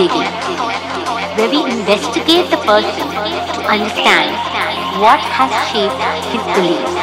digging, where we investigate the person to understand what has shaped his beliefs.